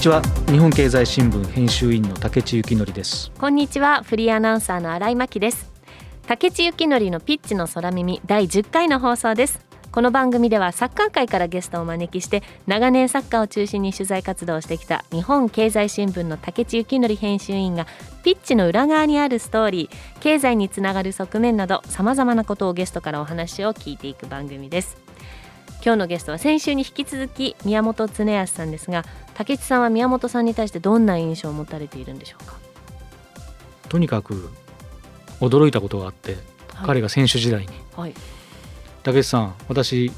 こんにちは。日本経済新聞編集員の竹地幸則です。こんにちは。フリーアナウンサーの新井真希です。竹地幸則のピッチの空耳第10回の放送です。この番組ではサッカー界からゲストをお招きして長年サッカーを中心に取材活動をしてきた日本経済新聞の竹地幸則編集員がピッチの裏側にあるストーリー経済につながる側面などさまざまなことをゲストからお話を聞いていく番組です。今日のゲストは先週に引き続き宮本恒康さんですが竹内さんは宮本さんに対してどんな印象を持たれているんでしょうか？とにかく驚いたことがあって、はい、彼が選手時代に、はい、竹内さん私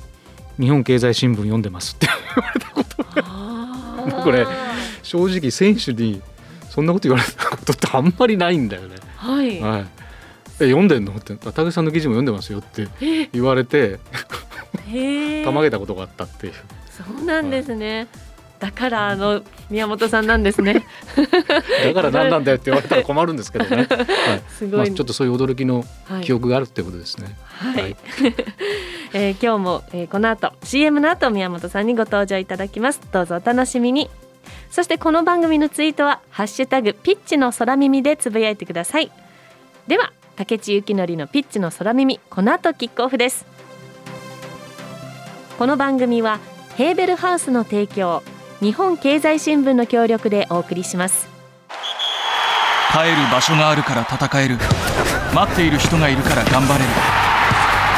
日本経済新聞読んでますって 言われたこと。がこれ正直選手にそんなこと言われたことってあんまりないんだよね。はい、はい、読んでんの？って竹内さんの記事も読んでますよって言われてたまげたことがあったっていう。そうなんですね、はいだからあの宮本さんなんですね。だから何なんだよって言われたら困るんですけどね、はい、すごい、まあ、ちょっとそういう驚きの記憶があるってことですね。はい、はい、えー、今日も、えー、この後 CM の後宮本さんにご登場いただきます。どうぞお楽しみに。そしてこの番組のツイートはハッシュタグピッチの空耳でつぶやいてください。では竹地幸則のピッチの空耳この後キックオフですこの番組はヘーベルハウスの提供日本経済新聞の協力でお送りします。帰る場所があるから戦える。待っている人がいるから頑張れる。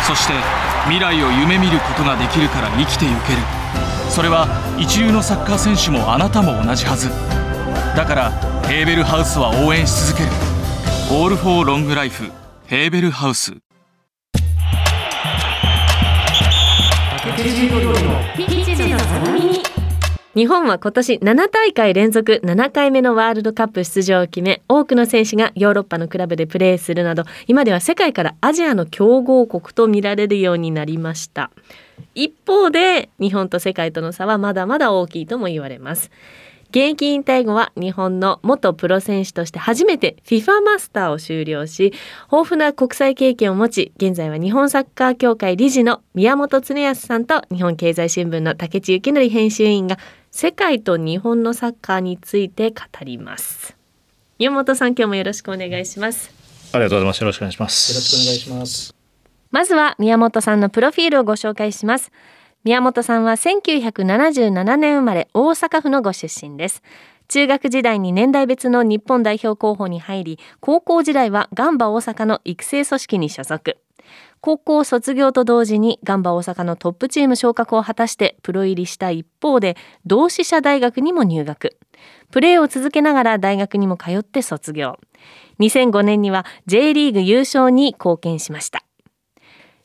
そして未来を夢見ることができるから生きてゆける。それは一流のサッカー選手もあなたも同じはず。だからヘーベルハウスは応援し続ける。オールフォーロングライフヘーベルハウス。日本は今年7大会連続7回目のワールドカップ出場を決め多くの選手がヨーロッパのクラブでプレーするなど今では世界からアジアの強豪国と見られるようになりました。一方で日本と世界との差はまだまだ大きいとも言われます。現役引退後は日本の元プロ選手として初めて FIFA マスターを修了し豊富な国際経験を持ち現在は日本サッカー協会理事の宮本恒康さんと日本経済新聞の竹地幸則編集員が世界と日本のサッカーについて語ります。宮本さん今日もよろしくお願いしますありがとうございます。よろしくお願いします。よろしくお願いします。まずは宮本さんのプロフィールをご紹介します宮本さんは1977年生まれ大阪府のご出身です。中学時代に年代別の日本代表候補に入り高校時代はガンバ大阪の育成組織に所属。高校卒業と同時にガンバ大阪のトップチーム昇格を果たしてプロ入りした一方で同志社大学にも入学。プレーを続けながら大学にも通って卒業。2005年には J リーグ優勝に貢献しました。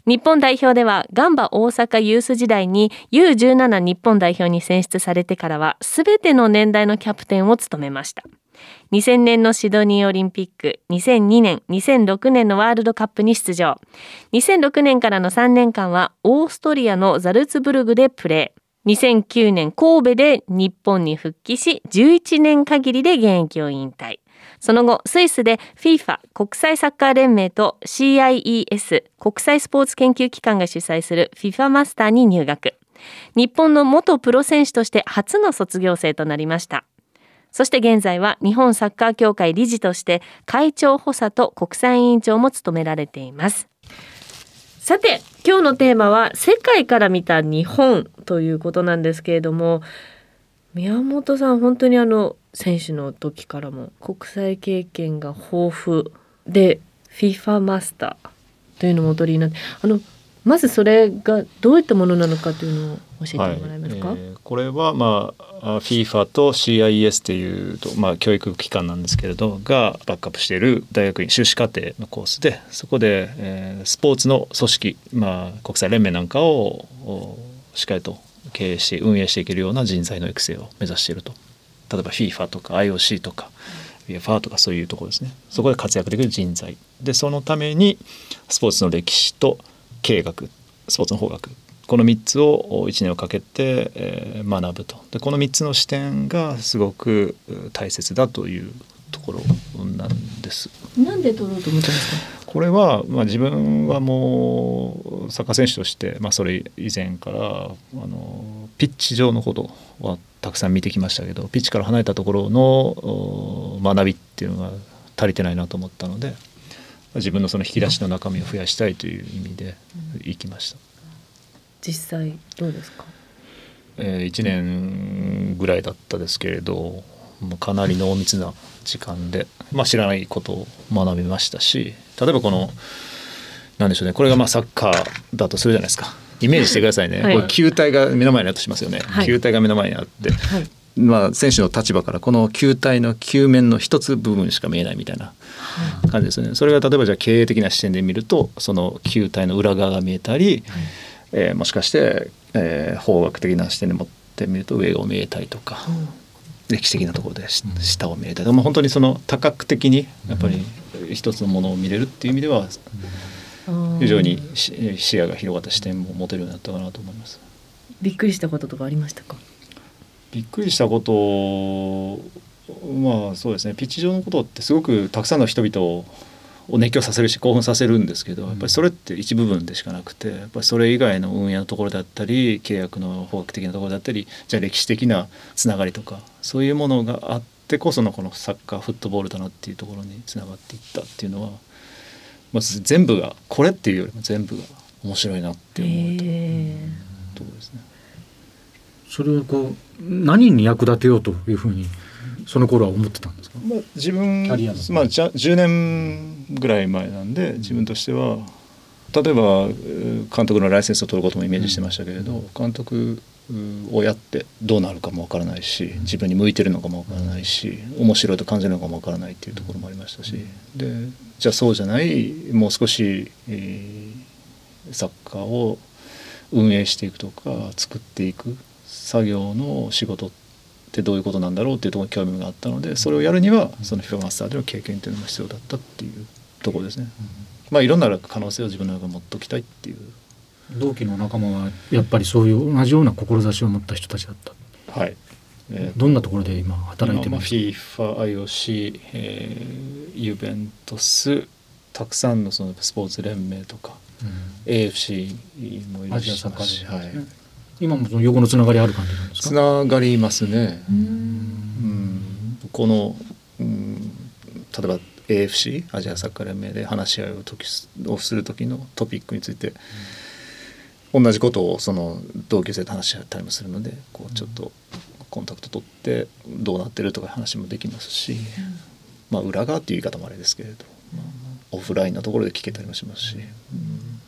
日本代表ではガンバ大阪ユース時代に U17 日本代表に選出されてからは全ての年代のキャプテンを務めました。2000年のシドニーオリンピック2002年2006年のワールドカップに出場。2006年からの3年間はオーストリアのザルツブルグでプレー。2009年神戸で日本に復帰し11年限りで現役を引退。その後スイスで FIFA 国際サッカー連盟と CIES 国際スポーツ研究機関が主催する FIFA マスターに入学。日本の元プロ選手として初の卒業生となりました。そして現在は日本サッカー協会理事として会長補佐と国際委員長も務められています。さて今日のテーマは世界から見た日本ということなんですけれども宮本さん本当にあの選手の時からも国際経験が豊富。で FIFA マスターというのもお取りになってあのまずそれがどういったものなのかというのを教えてもらえますか、はい。えー、これは、まあ、FIFA と CIS っていうと、まあ、教育機関なんですけれどがバックアップしている大学院修士課程のコースでそこで、えー、スポーツの組織、まあ、国際連盟なんかをしっかりと経営して運営していけるような人材の育成を目指していると。例えば FIFA とか IOC とか FIFA とかそういうところですね。そこで活躍できる人材。でそのためにスポーツの歴史と経営学スポーツの法学この3つを1年をかけて、えー、学ぶと。でこの3つの視点がすごく大切だというところなんです。なんで取ろうと思ったんですか？これは、まあ、自分はもうサッカー選手として、まあ、それ以前からあのピッチ上のことはたくさん見てきましたけどピッチから離れたところの学びっていうのが足りてないなと思ったので自分のその引き出しの中身を増やしたいという意味で行きました。実際どうですか、えー、1年ぐらいだったですけれどかなり濃密な時間で、まあ、知らないことを学びましたし例えばこのなんでしょうねこれがまあサッカーだとするじゃないですかイメージしてくださいね、はい、これ球体が目の前にあるとしますよね、はい、球体が目の前にあって、はい、まあ、選手の立場からこの球体の球面の一つ部分しか見えないみたいな感じですね。それが例えばじゃあ経営的な視点で見るとその球体の裏側が見えたり、はい、えー、もしかして、えー、法学的な視点で持ってみると上が見えたりとか、歴史的なところで下を見えたり、まあ、本当にその多角的にやっぱり一つのものを見れるっていう意味では非常に視野が広がった視点も持てるようになったかなと思います。びっくりしたこととかありましたか？びっくりしたことまあそうですね。ピッチ上のことってすごくたくさんの人々を熱狂させるし興奮させるんですけどやっぱりそれって一部分でしかなくてやっぱりそれ以外の運営のところだったり契約の法学的なところだったりじゃあ歴史的なつながりとかそういうものがあってこそのこのサッカーフットボールだなっていうところにつながっていったっていうのは、まず全部がこれっていうよりも全部が面白いなって思うと。ころですね。それをこう何に役立てようというふうにその頃は思ってたんですか、まあ、自分まあじゃ10年ぐらい前なんで自分としては例えば監督のライセンスを取ることもイメージしてましたけれど、監督をやってどうなるかもわからないし自分に向いてるのかもわからないし面白いと感じるのかもわからないっていうところもありましたし。でじゃあそうじゃないもう少し、えー、サッカーを運営していくとか作っていく作業の仕事ってどういうことなんだろうっていうところに興味があったのでそれをやるにはその FIFA マスターでの経験っていうのが必要だったっていうところですね。まあいろんな可能性を自分の中に持っておきたいっていう。同期の仲間はやっぱりそういう同じような志を持った人たちだった。はい。えー、どんなところで今働いてます？か。FIFA、IOC、えー、ユベントス、たくさんのそのスポーツ連盟とか、うん、AFC もいるし、はい。今もその横のつながりある感じなんですか？つながりますねうんこのうん例えば AFC アジアサッカー連盟で話し合いを時をする時のトピックについて、うん、同じことをその同級生と話し合ったりもするのでこうちょっとコンタクト取ってどうなってるとか話もできますし、うん、まあ裏側っていう言い方もあれですけれど、まあ、オフラインのところで聞けたりもしますし。うん。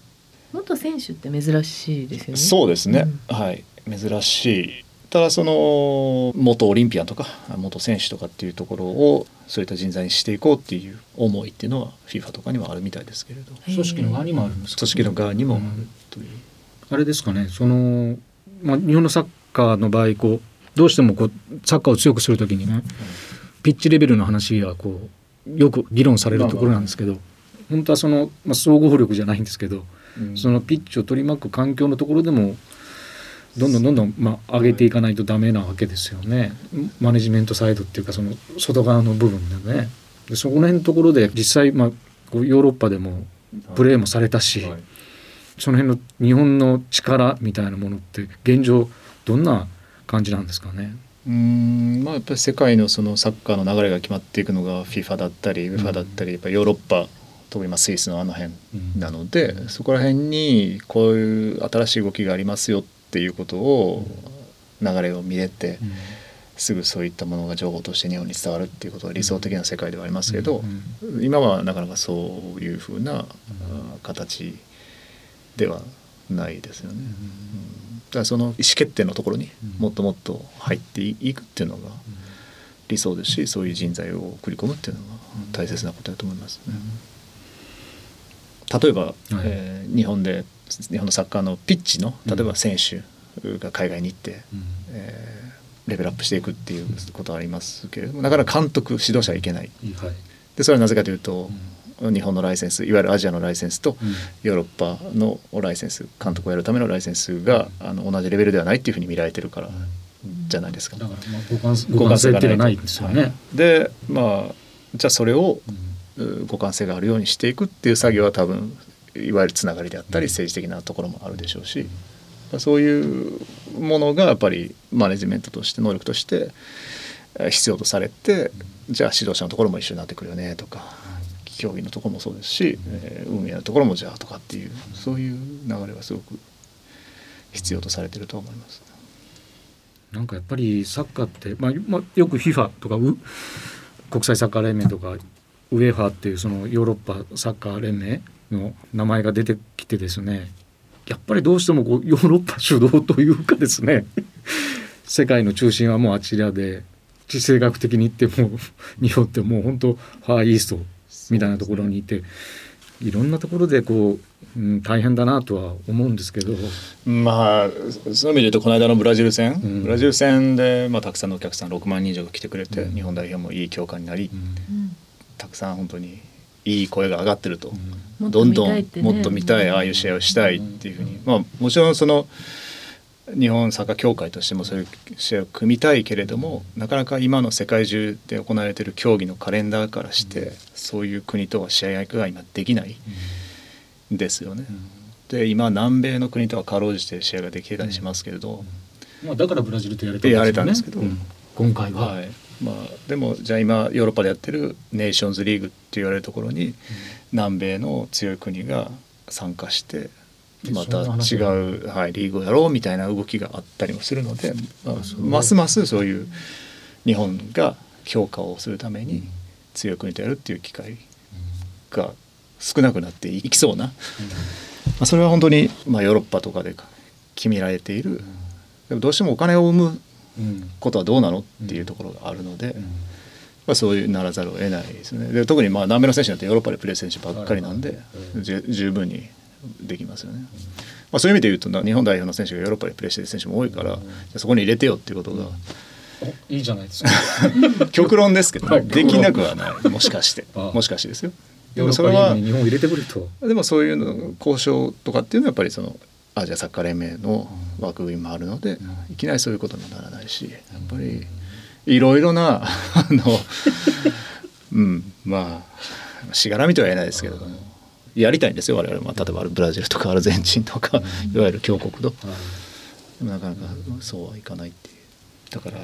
元選手って珍しいですよね。そうですね、うん、はい。珍しい。ただその元オリンピアンとか元選手とかっていうところをそういった人材にしていこうっていう思いっていうのは FIFA とかにはあるみたいですけれど。組織の側にもあるんですか、組織の側にもあるという、うん、あれですかね。その、まあ、日本のサッカーの場合こうどうしてもこうサッカーを強くするときにね、うん、ピッチレベルの話がこうよく議論されるところなんですけど、本当はその、まあ、総合力じゃないんですけどそのピッチを取り巻く環境のところでもどんどんどんどん、まあ、上げていかないとダメなわけですよね。マネジメントサイドっていうかその外側の部分でね。でそこら辺のところで実際、まあ、ヨーロッパでもプレーもされたし、はい、その辺の日本の力みたいなものって現状どんな感じなんですかね？うんまあやっぱり世界のそのサッカーの流れが決まっていくのが FIFA だったり UEFA だったり、やっぱヨーロッパ特にまあスイスのあの辺なので、うん、そこら辺にこういう新しい動きがありますよっていうことを流れを見れて、うん、すぐそういったものが情報として日本に伝わるっていうことは理想的な世界ではありますけど、うん、今はなかなかそういうふうな形ではないですよね。だからその意思決定のところにもっともっと入っていくっていうのが理想ですしそういう人材を送り込むっていうのが大切なことだと思いますね。例えば、はい、えー、日本で日本のサッカーのピッチの例えば選手が海外に行って、うん、えー、レベルアップしていくっていうことはありますけれどもだから監督指導者はいけない、はい、でそれはなぜかというと、うん、日本のライセンスいわゆるアジアのライセンスとヨーロッパのライセンス監督をやるためのライセンスが、あの同じレベルではないっていうふうに見られてるからじゃないですか。だからまあ互換性っていうのはないですよね。はい、でまあじゃあそれを、互換性があるようにしていくっていう作業は多分いわゆるつながりであったり政治的なところもあるでしょうしそういうものがやっぱりマネジメントとして能力として必要とされてじゃあ指導者のところも一緒になってくるよねとか競技のところもそうですし、え運営のところもじゃあとかっていうそういう流れはすごく必要とされてると思います。なんかやっぱりサッカーって、まあまあ、よく FIFA とか国際サッカー連盟とかウェファーっていうそのヨーロッパサッカー連盟の名前が出てきてですねやっぱりどうしてもこうヨーロッパ主導というかですね 世界の中心はもうあちらで地政学的に言っても日本ってもう本当ファーイーストみたいなところにいて、いろんなところでこう、うん、大変だなとは思うんですけど。まあそういう意味で言うとこの間のブラジル戦、うん、ブラジル戦で、まあ、たくさんのお客さん6万人以上が来てくれて、うん、日本代表もいい強化になり、たくさん本当にいい声が上がってると、どん。どんもっと見たい、ああいう試合をしたいっていうふうに、まあ、もちろんその日本サッカー協会としてもそういう試合を組みたいけれどもなかなか今の世界中で行われている競技のカレンダーからして、そういう国とは試合が今できないん。ですよね。で今南米の国とはかろうじて試合ができてたりしますけれど、まあ、だからブラジルとやれたんです、ね、やれたんですけど、今回は、はい。まあ、でもじゃあ今ヨーロッパでやってるネーションズリーグって言われるところに、南米の強い国が参加してまた違う、はい、リーグをやろうみたいな動きがあったりもするので、まあ、ますますそういう日本が評価をするために強い国とやるっていう機会が少なくなっていきそうな、まあ、それは本当に、まあ、ヨーロッパとかで決められている。でもどうしてもお金を生むことはどうなのっていうところがあるので。まあ、そういうならざるを得ないですね。で特にまあ南米の選手なんてヨーロッパでプレー選手ばっかりなんで、十分にできますよね。まあ、そういう意味で言うと日本代表の選手がヨーロッパでプレーしてる選手も多いから、そこに入れてよっていうことが。いいじゃないですか。極論ですけど、できなくはない。もしかして。もしかしてですよ。でもそれは日本入れてくると。でもそういうの交渉とかっていうのはやっぱりそのアジアサッカー連盟の枠組みもあるので、いきなりそういうことにならないしやっぱりいろいろなあの うんまあしがらみとは言えないですけれども。やりたいんですよ我々も。例えばブラジルとかアルゼンチンとか、いわゆる強国と、でもなかなかそうはいかないっていう。だから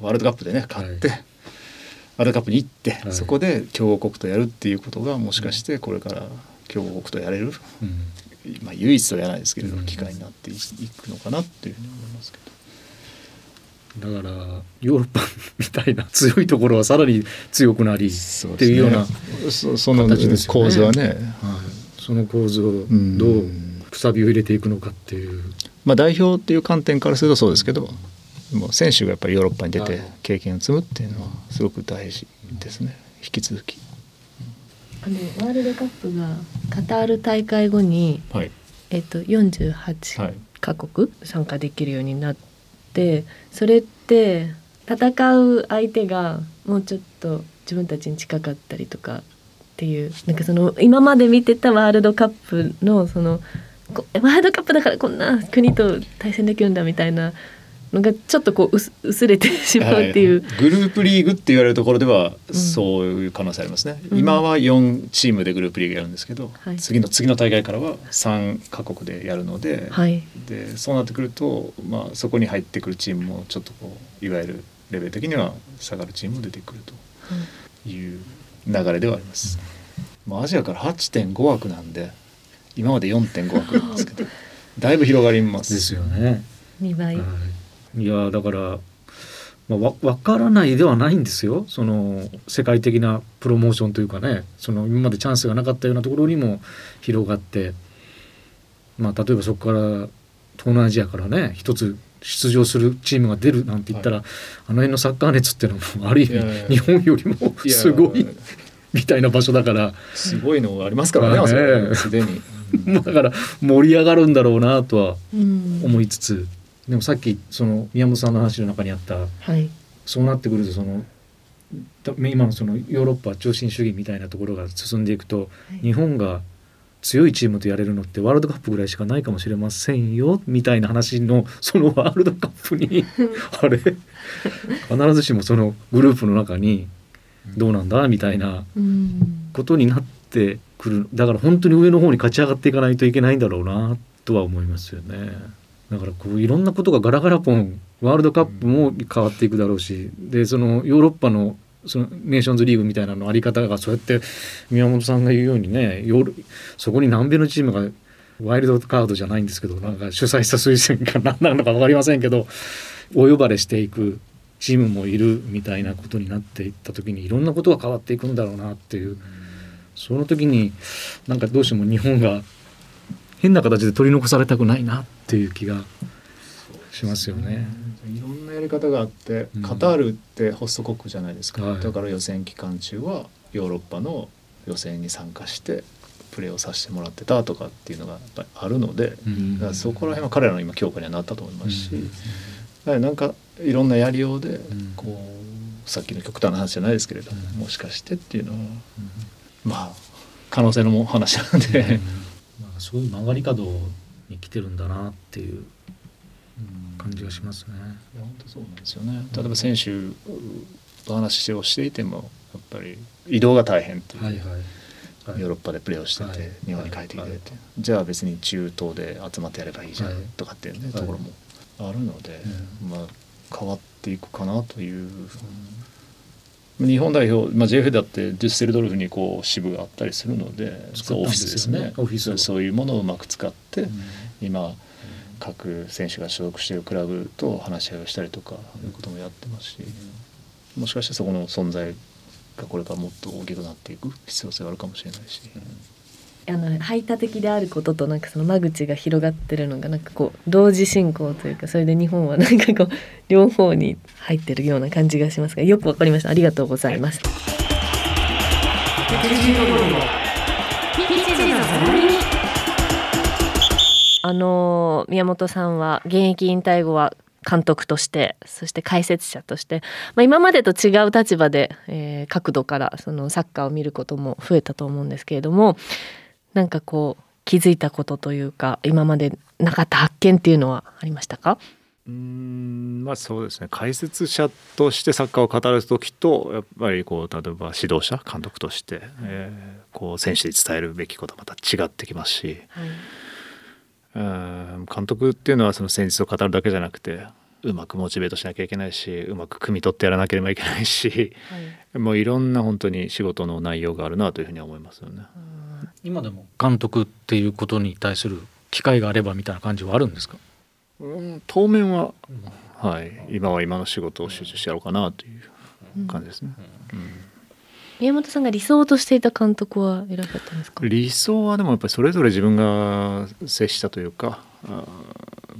ワールドカップでね勝って、ワールドカップに行って、そこで強豪国とやるっていうことがもしかしてこれから強豪国とやれる、まあ、唯一とは言わないですけれど、機会になっていくのかなっていうふうに思いますけど。だからヨーロッパみたいな強いところはさらに強くなりっていうようなその構図はね、はい、その構図をどうくさびを入れていくのかっていう。まあ、代表っていう観点からするとそうですけどもう選手がやっぱりヨーロッパに出て経験を積むっていうのはすごく大事ですね。引き続き。あのワールドカップがカタール大会後に、はい、えっと、48カ国参加できるようになって。ってそれって戦う相手がもうちょっと自分たちに近かったりとかっていうなんかその今まで見てたワールドカップのそのワールドカップだからこんな国と対戦できるんだみたいなのがちょっとこう薄れてしまうっていう、はい、グループリーグって言われるところではそういう可能性ありますね、うん、今は4チームでグループリーグやるんですけど、はい、次の次の大会からは3カ国でやるのではい、でそうなってくると、まあ、そこに入ってくるチームもちょっとこういわゆるレベル的には下がるチームも出てくるという流れではあります。まあ、アジアから8.5枠なんで今まで4.5枠なんですけど だいぶ広がります。ですよね。2倍、いやだから、まあ、わ分からないではないんですよ。その世界的なプロモーションというかね。その今までチャンスがなかったようなところにも広がって、まあ、例えばそこから東南アジアからね一つ出場するチームが出るなんて言ったら、はい、あの辺のサッカー熱っていうのもある意味日本よりもすごいみたいな場所だから。すごいのありますからねすで、に。だから盛り上がるんだろうなとは思いつつ、でもさっきその宮本さんの話の中にあった、はい、そうなってくるとその今のそのヨーロッパ中心主義みたいなところが進んでいくと、はい、日本が強いチームとやれるのってワールドカップぐらいしかないかもしれませんよみたいな話のそのワールドカップに あれ？必ずしもそのグループの中にどうなんだ？みたいなことになってくる。だから本当に上の方に勝ち上がっていかないといけないんだろうなとは思いますよね。だからこういろんなことがガラガラポンワールドカップも変わっていくだろうしでそのヨーロッパのそのネーションズリーグみたいなのあり方がそうやって宮本さんが言うようにねそこに南米のチームがワイルドカードじゃないんですけどなんか主催した推薦か何なのか分かりませんけどお呼ばれしていくチームもいるみたいなことになっていった時にいろんなことが変わっていくんだろうなっていう。その時になんかどうしても日本が変な形で取り残されたくないなっていう気がしますよね。いろんなやり方があって、カタールってホスト国じゃないですか、だから予選期間中はヨーロッパの予選に参加してプレーをさせてもらってたとかっていうのがやっぱりあるので、うん、だからそこら辺は彼らの今強化にはなったと思いますし、うん、だからなんかいろんなやりようでこう、さっきの極端な話じゃないですけれども、もしかしてっていうのは、まあ可能性の話なんで、まあ、そういう曲がり角に来てるんだなっていう感じがしますね。いや本当そうなんですよね。例えば選手の話をしていてもやっぱり移動が大変っていう。はいはい。ヨーロッパでプレーをしてて、日本に帰ってきて。て、じゃあ別に中東で集まってやればいいじゃんとかっていうね、ところもあるので、まあ変わっていくかなという。日本代表、まあ、JF だってデュッセルドルフにこう支部があったりするのでオフィスですね。オフィスそういうものをうまく使って、今各選手が所属しているクラブと話し合いをしたりとかいうこともやってますし、もしかしてそこの存在がこれからもっと大きくなっていく必要性があるかもしれないし。あの排他的であることとなんかその間口が広がってるのがなんかこう同時進行というかそれで日本はなんかこう両方に入ってるような感じがしますがよくわかりましたありがとうございます。あの宮本さんは現役引退後は監督としてそして解説者として、まあ、今までと違う立場で、えー、角度からそのサッカーを見ることも増えたと思うんですけれどもなんかこう気づいたことというか今までなかった発見っていうのはありましたか？うんまあそうですね。解説者としてサッカーを語る時とやっぱりこう例えば指導者監督として、えー、こう選手に伝えるべきことはまた違ってきますし、はい。うん監督っていうのはその戦術を語るだけじゃなくてうまくモチベートしなきゃいけないしうまく汲み取ってやらなければいけないし、はい、もういろんな本当に仕事の内容があるなというふうに思いますよね。今でも？監督っていうことに対する機会があればみたいな感じはあるんですか、うん、当面は、はい、今は今の仕事を集中してやろうかなという感じですね。うん、うん。宮本さんが理想としていた監督はいらっしゃったんですか？理想はでもやっぱりそれぞれ自分が接したというか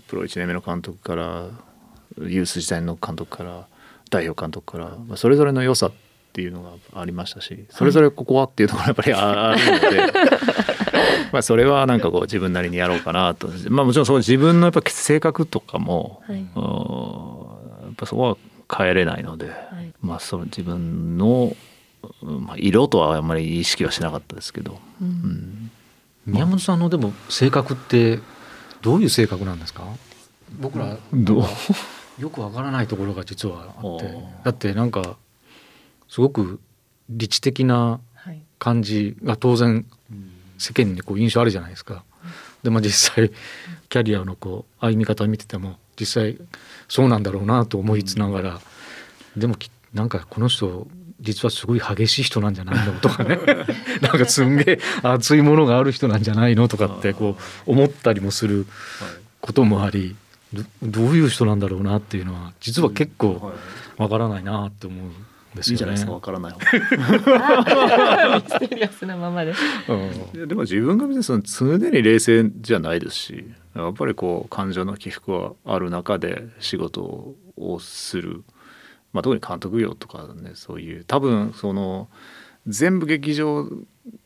プロ1年目の監督からユース時代の監督から代表監督からそれぞれの良さっていうのがありましたしそれぞれここはっていうところがやっぱりあるので、まあそれはなんかこう自分なりにやろうかなと。まあもちろんその自分のやっぱ性格とかも、はい、やっぱそこは変えれないので、はい、まあその自分のまあ、色とはあんまり意識はしなかったですけど、うん、うん、宮本さんのでも性格ってどういう性格なんですか？僕らどう？よくわからないところが実はあって。だってなんかすごく理知的な感じが当然世間にこう印象あるじゃないですか。でも実際キャリアのこう歩み方を見てても実際そうなんだろうなと思いつながら、でもなんかこの人実はすごい激しい人なんじゃないの？とかね。なんかすんげえ熱いものがある人なんじゃないの？とかってこう思ったりもすることもありどういう人なんだろうなっていうのは実は結構わからないなって思う。ですよね。いいわからないミステリアスなままで。うん、でも自分が別にその常に冷静じゃないですし、やっぱりこう感情の起伏はある中で仕事をする。まあ、特に監督業とかねそういう多分その全部劇場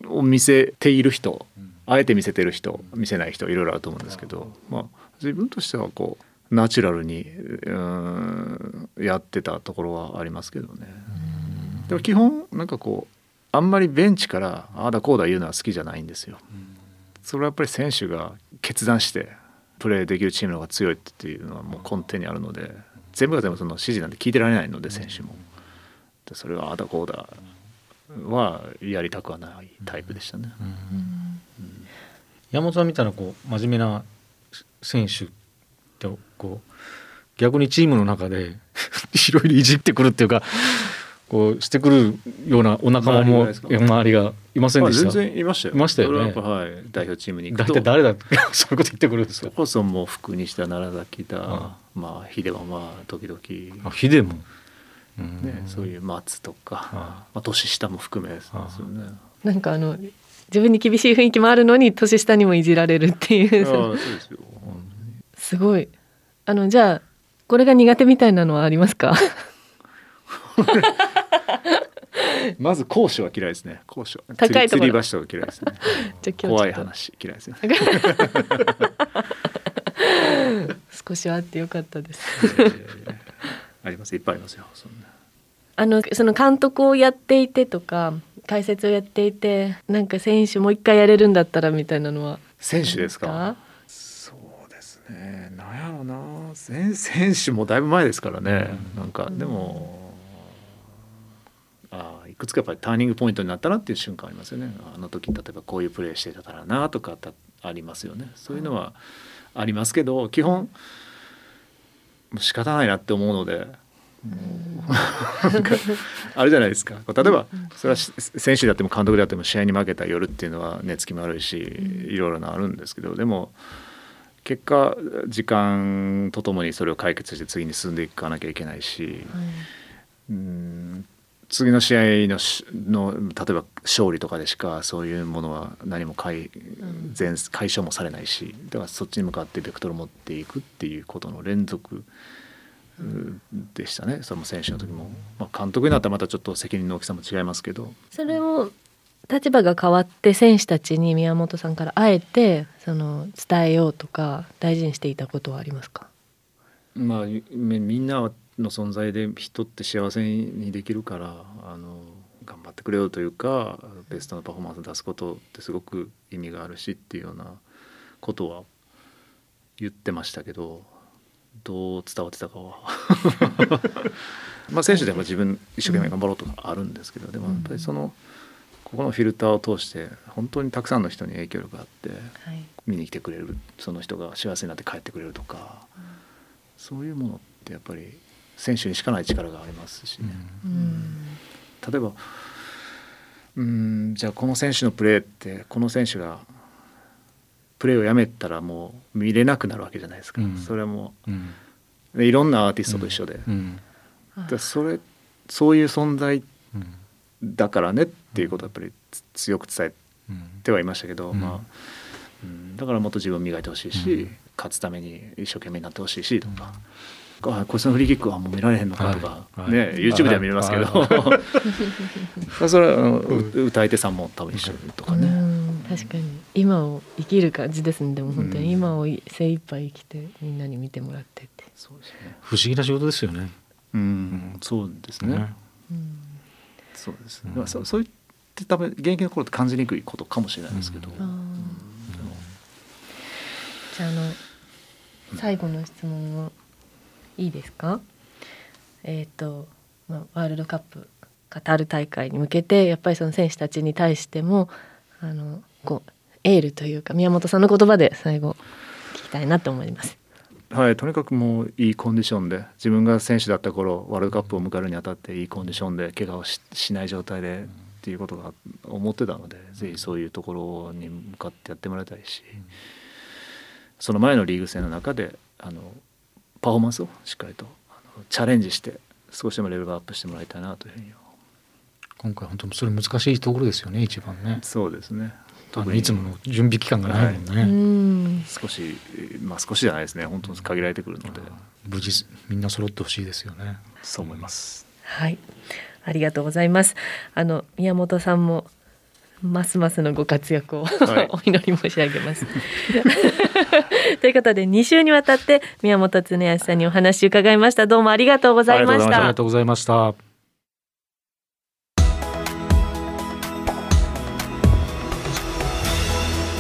を見せている人、あえて見せてる人見せない人いろいろあると思うんですけど、まあ、自分としてはこうナチュラルにうんやってたところはありますけどね。でも基本なんかこうあんまりベンチからああだこうだ言うのは好きじゃないんですよ。それはやっぱり選手が決断してプレーできるチームの方が強いっていうのはもう根底にあるので全部が全部その指示なんて聞いてられないので選手も。それはあだこうだはやりたくはないタイプでしたね。山本さんみたいなこう真面目な選手ってこう逆にチームの中で いろいろいじってくるっていうかこうしてくるようなお仲間も周りがいませんでした。全然いましたよ。いましたよね。はい、代表チームに行くと。大体誰だそういうこと言ってくるんですか。こ そも福西田奈良崎だ、まあ秀はまあ時々。あ秀も？ね、そういう松とか、まあ年下も含めですよね。なんかあの自分に厳しい雰囲気もあるのに年下にもいじられるっていう。そうですよ。すごい。あのじゃあこれが苦手みたいなのはありますか？まず講師は嫌いですね。講師は高いところ。釣り橋とか嫌いですね。怖い話嫌いですね。少しはあってよかったです。ありますいっぱいありますよ。そんな。あのその監督をやっていてとか解説をやっていてなんか選手もう一回やれるんだったらみたいなのは選手ですか？そうですね。なんやろうな。選 選手もだいぶ前ですからね。なんかでも。くつかやっぱりターニングポイントになったなっていう瞬間ありますよね。あの時例えばこういうプレーしてたらなとかありますよね。そういうのはありますけど基本仕方ないなって思うので。あるじゃないですか。例えばそれは選手であっても監督であっても試合に負けた夜っていうのは寝つきも悪いしいろいろなあるんですけどでも結果時間とともにそれを解決して次に進んでいかなきゃいけないし、うん次の試合のの例えば勝利とかでしかそういうものは何も解全解消もされないしだからそっちに向かってベクトルを持っていくっていうことの連続でしたね。その選手の時も、まあ、監督になったらまたちょっと責任の大きさも違いますけど。それを立場が変わって選手たちに宮本さんからあえてその伝えようとか大事にしていたことはありますか？まあみんなの存在で人って幸せにできるからあの頑張ってくれよというかベストのパフォーマンスを出すことってすごく意味があるしっていうようなことは言ってましたけどどう伝わってたかは。まあ選手でも自分一生懸命頑張ろうとかあるんですけどでもやっぱりそのここのフィルターを通して本当にたくさんの人に影響力があって見に来てくれるその人が幸せになって帰ってくれるとかそういうものってやっぱり選手にしかない力がありますしね。例えばうんじゃあこの選手のプレーってこの選手がプレーをやめたらもう見れなくなるわけじゃないですか、うん、それはもう、うん、いろんなアーティストと一緒で、うん、それそういう存在だからねっていうことはやっぱり強く伝えてはいましたけど、まあ、うん、だからもっと自分を磨いてほしいし、勝つために一生懸命になってほしいしとか。あこいつのフリーキックはもう見られへんのかとか、はいね、YouTube では見れますけど、はい、それは歌い手さんも多分一緒とかね。確かに。今を生きる感じですねでも本当に。今を精一杯生きてみんなに見てもらってって。そうですね。不思議な仕事ですよね。うん、そうですね、うん、そうですね、うん、そそういって多分現役の頃って感じにくいことかもしれないですけど、うん、じゃああの最後の質問をいいですか？えっ、ー、と、まあ、ワールドカップカタール大会に向けてやっぱりその選手たちに対してもあのこうエールというか宮本さんの言葉で最後聞きたいなと思います。はい、とにかくもういいコンディションで自分が選手だった頃ワールドカップを迎えるにあたっていいコンディションで怪我をしない状態でっていうことが思ってたのでぜひそういうところに向かってやってもらいたいしその前のリーグ戦の中であのパフォーマンスをしっかりとチャレンジして少しでもレベルアップしてもらいたいなというふうに。今回本当にそれ難しいところですよね一番ね。そうですね。特にいつもの準備期間がないもんね、はい、少しまあ少しじゃないですね。本当に限られてくるので。無事みんな揃ってほしいですよね。そう思います。はい。ありがとうございます。あの宮本さんもますますのご活躍を、はい、お祈り申し上げます。ということで2週にわたって宮本恒康さんにお話伺いました。どうもありがとうございました。ありがとうございました。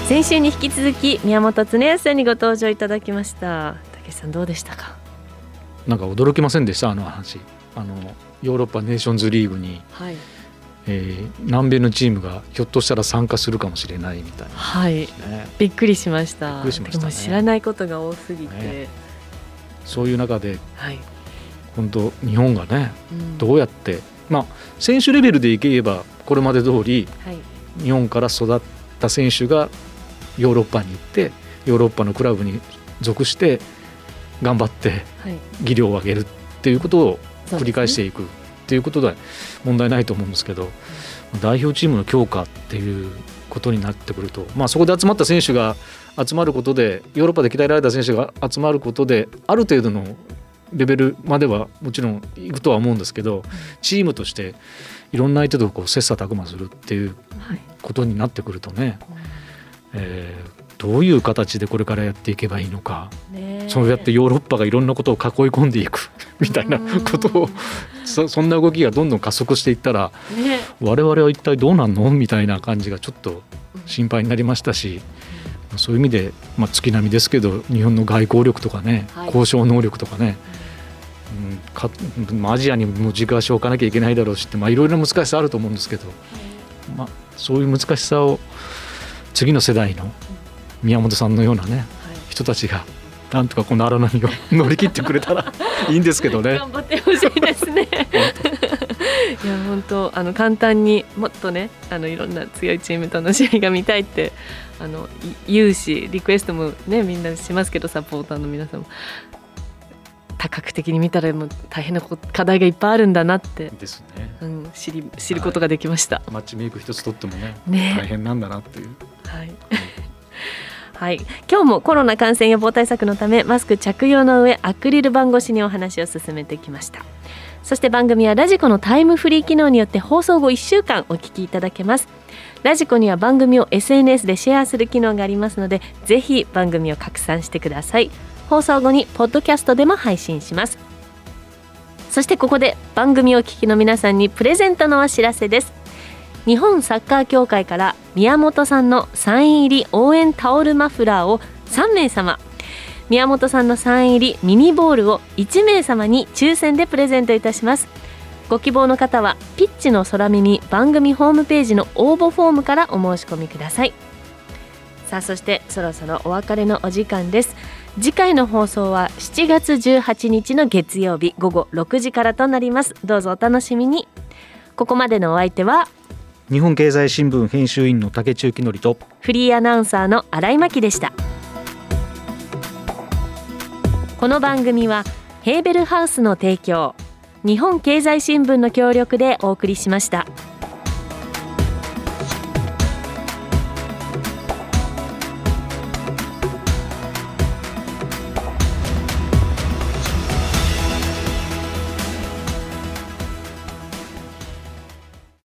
先週に引き続き宮本恒康さんにご登場いただきました。武さんどうでしたか？なんか驚きませんでした？あの話。あのヨーロッパネーションズリーグに、はいえー、南米のチームがひょっとしたら参加するかもしれないみたいな、ね、はい。びっくりしました。びっくりしました、ね、知らないことが多すぎて、ね、そういう中で、はい、本当日本がね、うん、どうやってまあ選手レベルでいけばこれまで通り、はい、日本から育った選手がヨーロッパに行ってヨーロッパのクラブに属して頑張って技量を上げるっていうことを繰り返していくっていうことで問題ないと思うんですけど、代表チームの強化っていうことになってくると、まあ、そこで集まった選手が集まることでヨーロッパで鍛えられた選手が集まることである程度のレベルまではもちろんいくとは思うんですけどチームとしていろんな相手とこう切磋琢磨するっていうことになってくるとね、はい、えー、どういう形でこれからやっていけばいいのか、そうやってヨーロッパがいろんなことを囲い込んでいく。みたいなことを。そそんな動きがどんどん加速していったら、ね、我々は一体どうなんの？みたいな感じがちょっと心配になりましたし。そういう意味で、まあ、月並みですけど日本の外交力とかね、はい、交渉能力とかね、うん、かアジアにも軸足を置かなきゃいけないだろうしって、まあ、いろいろな難しさあると思うんですけど、まあ、そういう難しさを次の世代の宮本さんのようなね、人たちがなんとかこの荒波を 乗り切ってくれたら いいんですけどね。頑張ってほしいですね。いや本当あの簡単にもっとねあのいろんな強いチームとの試合が見たいってあの言うしリクエストもねみんなしますけどサポーターの皆さんも。多角的に見たらもう大変な課題がいっぱいあるんだなって。ですね、うん、知り知ることができました、マッチメイク一つとってもねね。大変なんだなっていう。はい。はい、はい。今日もコロナ感染予防対策のためマスク着用の上アクリル板越しにお話を進めてきました。そして番組はラジコのタイムフリー機能によって放送後1週間お聞きいただけます。ラジコには番組を SNS でシェアする機能がありますのでぜひ番組を拡散してください。放送後にポッドキャストでも配信します。そしてここで番組をお聞きの皆さんにプレゼントのお知らせです。日本サッカー協会から宮本さんのサイン入り応援タオルマフラーを3名様。宮本さんのサイン入りミニボールを1名様に抽選でプレゼントいたします。ご希望の方はピッチの空耳番組ホームページの応募フォームからお申し込みください。さあそしてそろそろお別れのお時間です。次回の放送は7月18日の月曜日午後6時からとなります。どうぞお楽しみに。ここまでのお相手は日本経済新聞編集員の竹中紀則とフリーアナウンサーの新井真希でしたこの番組はヘーベルハウスの提供日本経済新聞の協力でお送りしました。